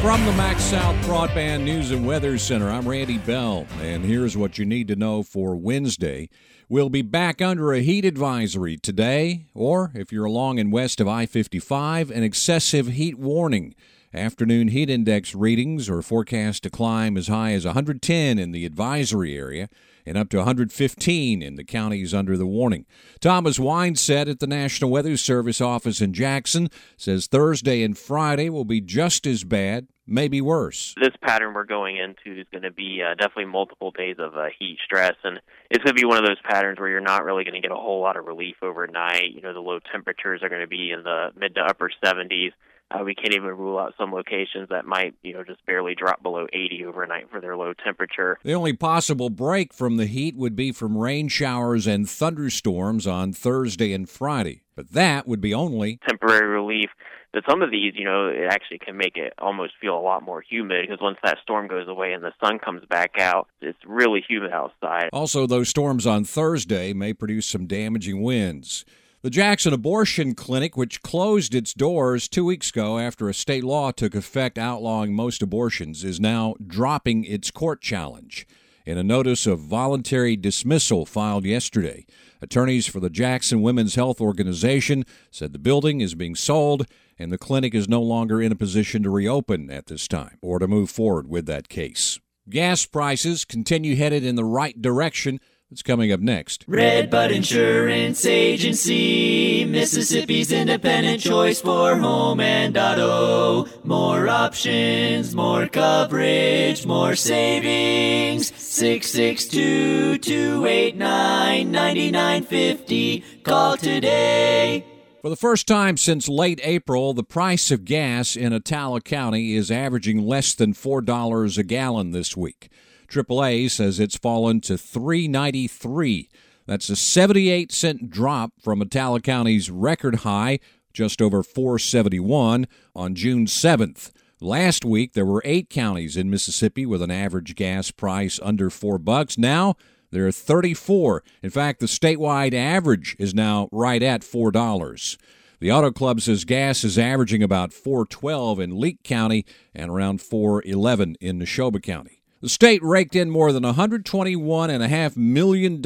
From the MaxxSouth Broadband News and Weather Center, I'm Randy Bell, and here's what you need to know for Wednesday. We'll be back under a heat advisory today, or if you're along and west of I 55, an excessive heat warning. Afternoon heat index readings are forecast to climb as high as 110 in the advisory area and up to 115 in the counties under the warning. Thomas Winesett at the National Weather Service office in Jackson says Thursday and Friday will be just as bad, maybe worse. This pattern we're going into is going to be uh, definitely multiple days of uh, heat stress, and it's going to be one of those patterns where you're not really going to get a whole lot of relief overnight. You know, the low temperatures are going to be in the mid to upper 70s. Uh, we can't even rule out some locations that might, you know, just barely drop below 80 overnight for their low temperature. The only possible break from the heat would be from rain showers and thunderstorms on Thursday and Friday. But that would be only temporary relief. But some of these, you know, it actually can make it almost feel a lot more humid because once that storm goes away and the sun comes back out, it's really humid outside. Also, those storms on Thursday may produce some damaging winds. The Jackson Abortion Clinic, which closed its doors two weeks ago after a state law took effect outlawing most abortions, is now dropping its court challenge. In a notice of voluntary dismissal filed yesterday, attorneys for the Jackson Women's Health Organization said the building is being sold and the clinic is no longer in a position to reopen at this time or to move forward with that case. Gas prices continue headed in the right direction that's coming up next. Redbud Insurance Agency, Mississippi's independent choice for home and auto. More options, more coverage, more savings. 662 289 9950. Call today. For the first time since late April, the price of gas in Attala County is averaging less than $4 a gallon this week. AAA says it's fallen to 393. That's a 78 cent drop from Attala County's record high, just over 471 on June 7th. Last week there were 8 counties in Mississippi with an average gas price under 4 bucks. Now there are 34. In fact, the statewide average is now right at $4. The Auto Club says gas is averaging about 412 in Leake County and around 411 in Neshoba County. The state raked in more than $121.5 million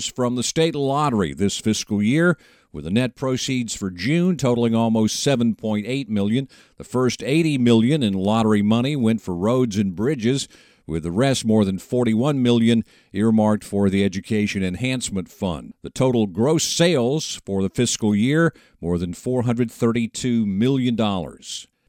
from the state lottery this fiscal year, with the net proceeds for June totaling almost 7.8 million. The first 80 million in lottery money went for roads and bridges, with the rest more than 41 million earmarked for the Education Enhancement Fund. The total gross sales for the fiscal year more than 432 million dollars.